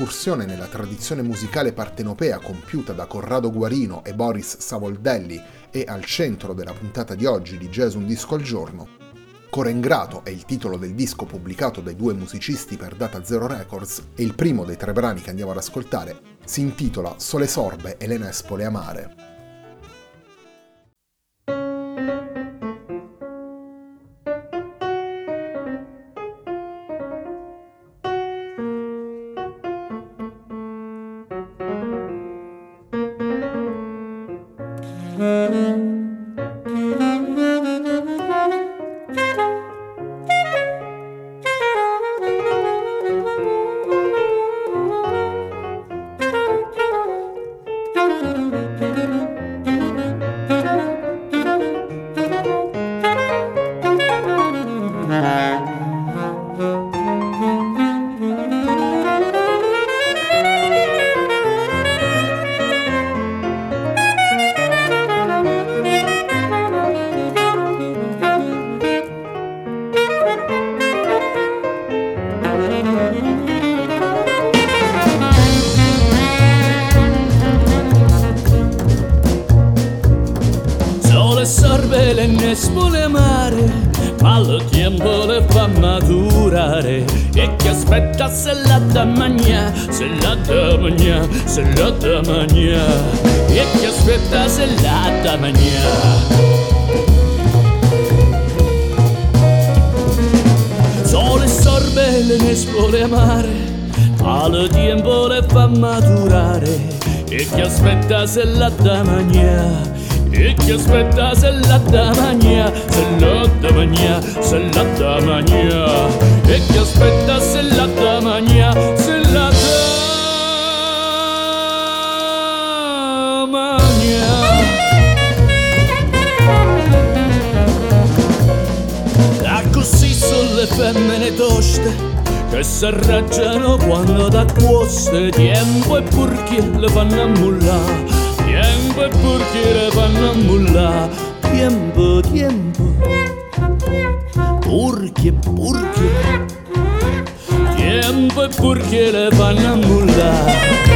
L'incursione nella tradizione musicale partenopea compiuta da Corrado Guarino e Boris Savoldelli è al centro della puntata di oggi di Jazz Un Disco al Giorno. Corengrato è il titolo del disco pubblicato dai due musicisti per Data Zero Records e il primo dei tre brani che andiamo ad ascoltare si intitola Sole Sorbe e le Nespole Amare. Se la da magna, se la da magna. E chi aspetta se la da magna. Sole sorbe le nespole mare, ma lo tempo le fa maturare. E chi aspetta se la da magna. E chi aspetta se la damagna, se la damagna, se la damagna. E chi aspetta se la damagna, le femmine toste che si arrangiano quando da quoste tempo e purché le fanno ammullare Tiempo porque le fanno mulla Tiempo, tiempo Porque, porque Tiempo porque le fanno mulla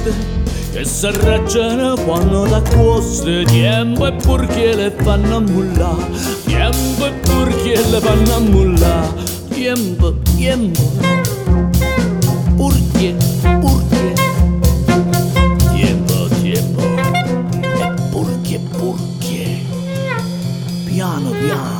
coste che s'arraggiano quando t'accosti tempo e perché le fanno ammulla tempo e perché le fanno ammulla tempo tempo perché perché tempo tempo e perché perché piano piano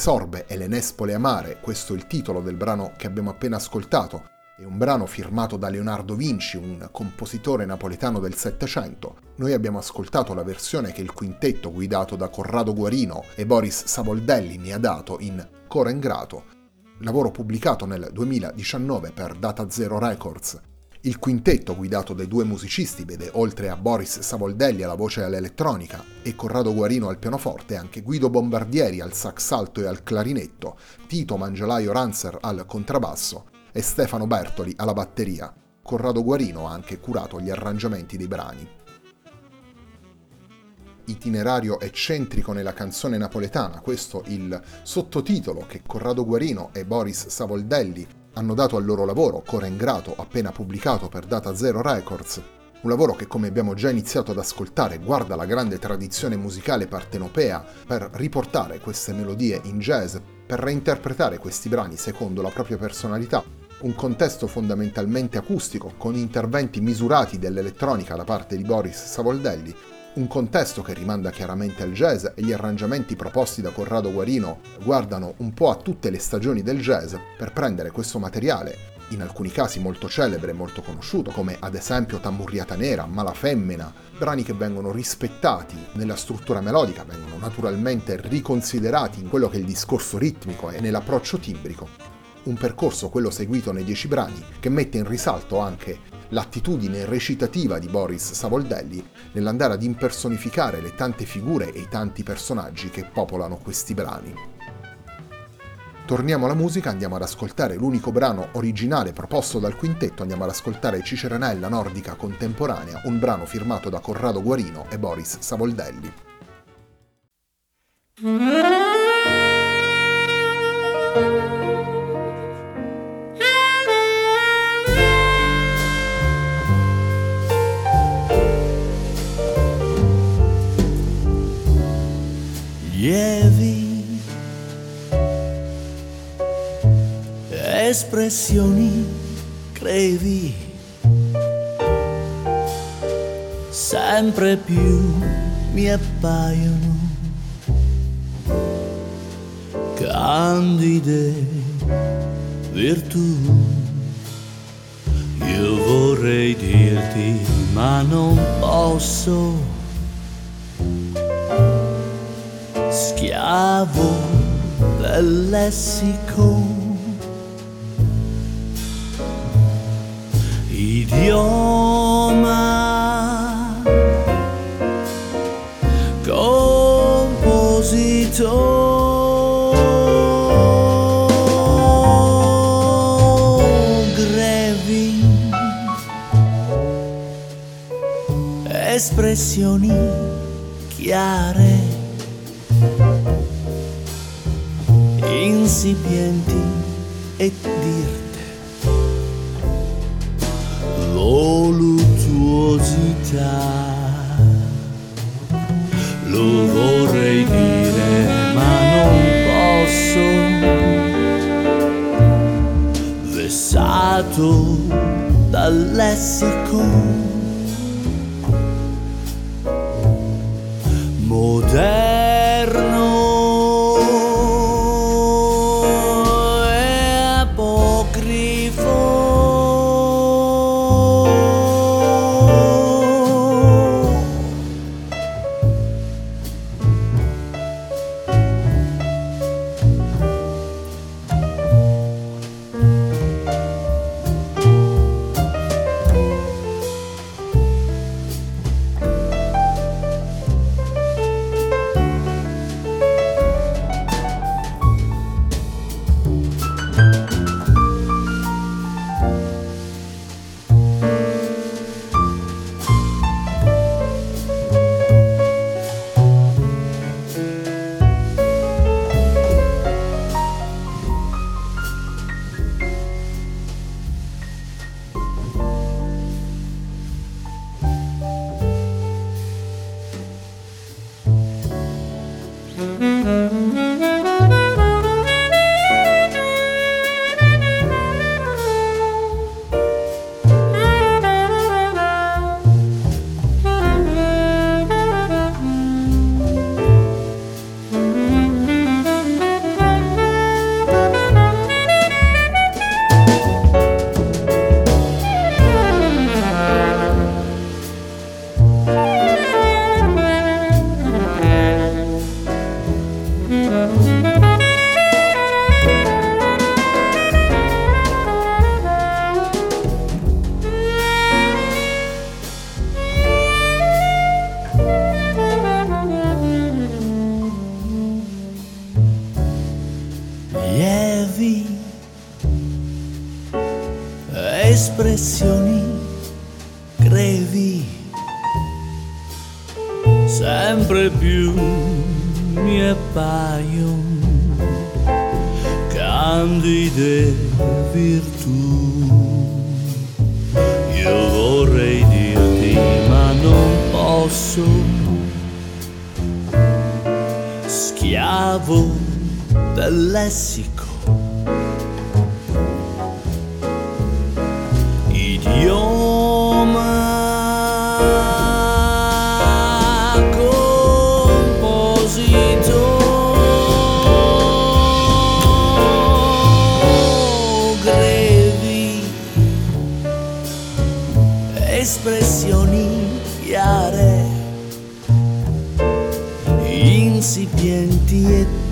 sorbe e le nespole amare, questo è il titolo del brano che abbiamo appena ascoltato, è un brano firmato da Leonardo Vinci, un compositore napoletano del Settecento. Noi abbiamo ascoltato la versione che il quintetto guidato da Corrado Guarino e Boris Savoldelli mi ha dato in Cora Ingrato, lavoro pubblicato nel 2019 per Data Zero Records. Il quintetto guidato dai due musicisti vede oltre a Boris Savoldelli alla voce all'elettronica e Corrado Guarino al pianoforte anche Guido Bombardieri al sax alto e al clarinetto, Tito Mangialaio Ranzer al contrabbasso e Stefano Bertoli alla batteria. Corrado Guarino ha anche curato gli arrangiamenti dei brani. Itinerario eccentrico nella canzone napoletana, questo il sottotitolo che Corrado Guarino e Boris Savoldelli hanno dato al loro lavoro, Cora Ingrato, appena pubblicato per Data Zero Records, un lavoro che, come abbiamo già iniziato ad ascoltare, guarda la grande tradizione musicale partenopea per riportare queste melodie in jazz, per reinterpretare questi brani secondo la propria personalità. Un contesto fondamentalmente acustico, con interventi misurati dell'elettronica da parte di Boris Savoldelli, un contesto che rimanda chiaramente al jazz e gli arrangiamenti proposti da Corrado Guarino guardano un po' a tutte le stagioni del jazz per prendere questo materiale, in alcuni casi molto celebre e molto conosciuto, come ad esempio Tamburriata Nera, Mala Femmina, brani che vengono rispettati nella struttura melodica, vengono naturalmente riconsiderati in quello che è il discorso ritmico e nell'approccio timbrico, un percorso, quello seguito nei dieci brani, che mette in risalto anche l'attitudine recitativa di Boris Savoldelli nell'andare ad impersonificare le tante figure e i tanti personaggi che popolano questi brani. Torniamo alla musica, andiamo ad ascoltare l'unico brano originale proposto dal quintetto, andiamo ad ascoltare Ciceranella nordica contemporanea, un brano firmato da Corrado Guarino e Boris Savoldelli. Espressioni grevi sempre più mi appaiono candide virtù. Io vorrei dirti ma non posso. Schiavo del lessico. Idioma. Compositore espressioni chiare. Insipienti e dirte voluttuosità. Lo vorrei dire ma non posso. Vessato dal lessico. Moderno travel the less you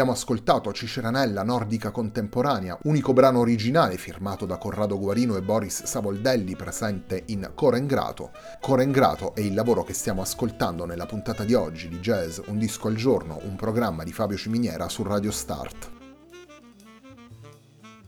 Abbiamo ascoltato Ciceranella nordica contemporanea, unico brano originale firmato da Corrado Guarino e Boris Savoldelli presente in Corengrato. Corengrato è il lavoro che stiamo ascoltando nella puntata di oggi di Jazz Un disco al giorno, un programma di Fabio Ciminiera su Radio Start.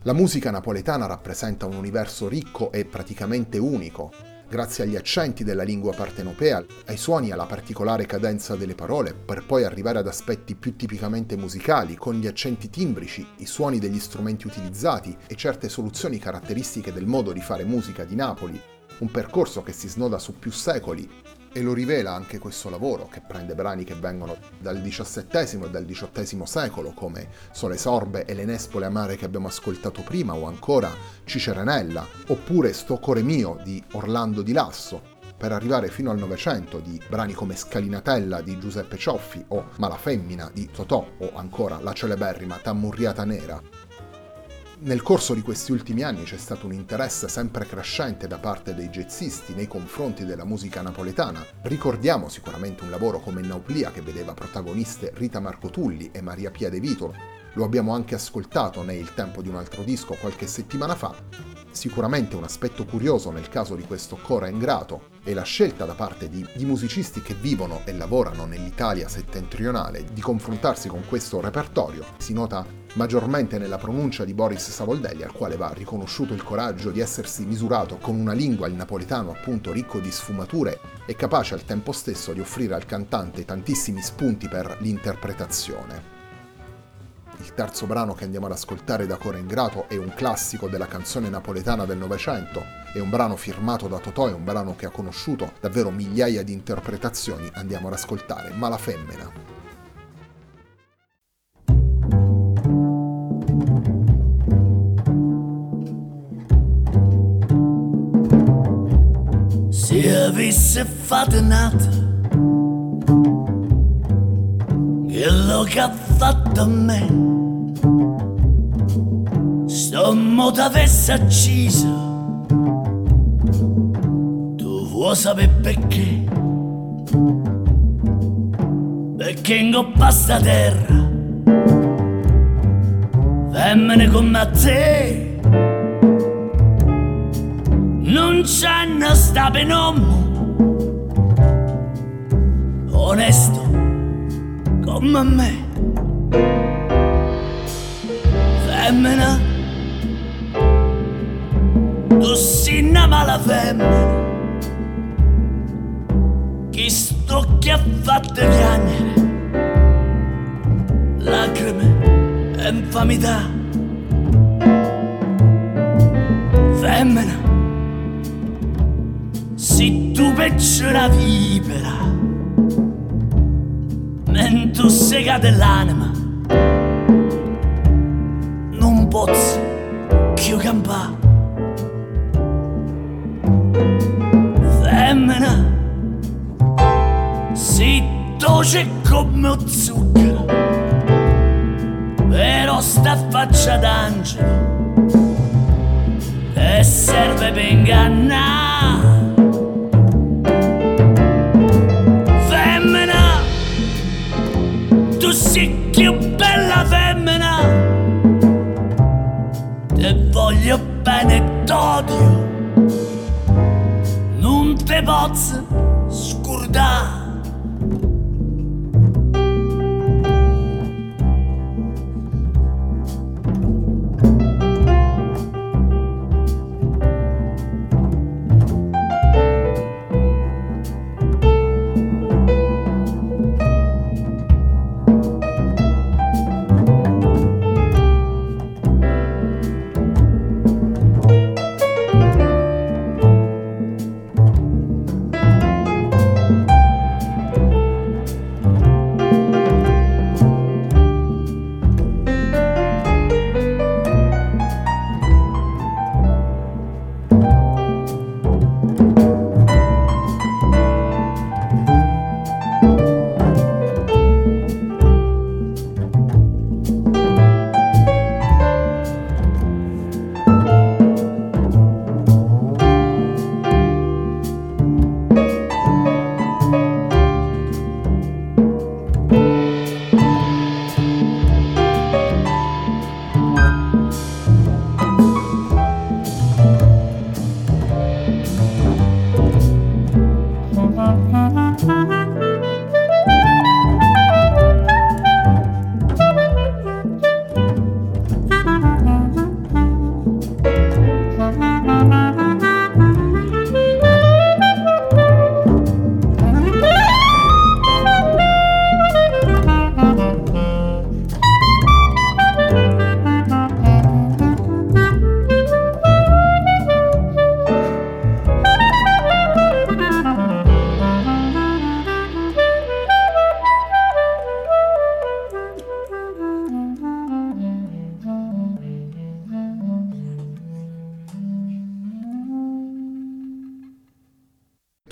La musica napoletana rappresenta un universo ricco e praticamente unico, grazie agli accenti della lingua partenopea, ai suoni e alla particolare cadenza delle parole, per poi arrivare ad aspetti più tipicamente musicali, con gli accenti timbrici, i suoni degli strumenti utilizzati e certe soluzioni caratteristiche del modo di fare musica di Napoli, un percorso che si snoda su più secoli e lo rivela anche questo lavoro, che prende brani che vengono dal XVII e dal XVIII secolo, come Sole Sorbe e le Nespole Amare che abbiamo ascoltato prima, o ancora Cicerenella, oppure Sto Core Mio di Orlando di Lasso, per arrivare fino al Novecento di brani come Scalinatella di Giuseppe Cioffi o Malafemmina di Totò o ancora la celeberrima Tammurriata Nera nel corso di questi ultimi anni c'è stato un interesse sempre crescente da parte dei jazzisti nei confronti della musica napoletana. Ricordiamo sicuramente un lavoro come Nauplia che vedeva protagoniste Rita Marcotulli e Maria Pia De Vito. Lo abbiamo anche ascoltato Il tempo di un altro disco qualche settimana fa. Sicuramente un aspetto curioso nel caso di questo Cora Ingrato è la scelta da parte di, di musicisti che vivono e lavorano nell'Italia settentrionale di confrontarsi con questo repertorio. Si nota maggiormente nella pronuncia di Boris Savoldelli, al quale va riconosciuto il coraggio di essersi misurato con una lingua, il napoletano appunto ricco di sfumature e capace al tempo stesso di offrire al cantante tantissimi spunti per l'interpretazione. Il terzo brano che andiamo ad ascoltare da Core Ingrato è un classico della canzone napoletana del Novecento, è un brano firmato da Totò, è un brano che ha conosciuto davvero migliaia di interpretazioni, andiamo ad ascoltare Ma la femmina. Se avesse nata quello che ha fatto a me sto moto avesse acciso? Tu vuoi sapere perché? Perché in coppa sta terra? Femmine come te. Non c'hanno sta penommo. Onesto come me. Femmina una mala femmina sto che ha fatto piangere lacrime e infamità femmina se tu peccio la vipera mentre segate l'anima non posso più campare dolce come zucchero però sta faccia d'angelo e serve per ingannare. Femmina tu sei più bella femmina. Te voglio bene t'odio. Non te posso scordare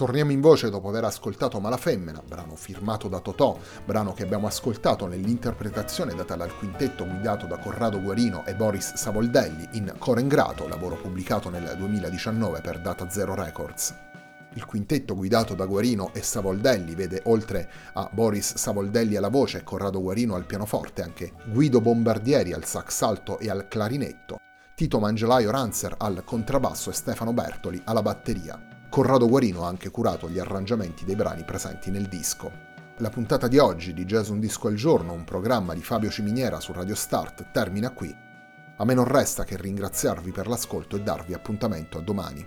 Torniamo in voce dopo aver ascoltato Malafemmina, brano firmato da Totò, brano che abbiamo ascoltato nell'interpretazione data dal quintetto guidato da Corrado Guarino e Boris Savoldelli in Corengrato, lavoro pubblicato nel 2019 per Data Zero Records. Il quintetto guidato da Guarino e Savoldelli vede oltre a Boris Savoldelli alla voce e Corrado Guarino al pianoforte anche Guido Bombardieri al sax alto e al clarinetto, Tito Mangelaio Ranzer al contrabbasso e Stefano Bertoli alla batteria. Corrado Guarino ha anche curato gli arrangiamenti dei brani presenti nel disco. La puntata di oggi di Jazz Un Disco al Giorno, un programma di Fabio Ciminiera su Radio Start, termina qui. A me non resta che ringraziarvi per l'ascolto e darvi appuntamento a domani.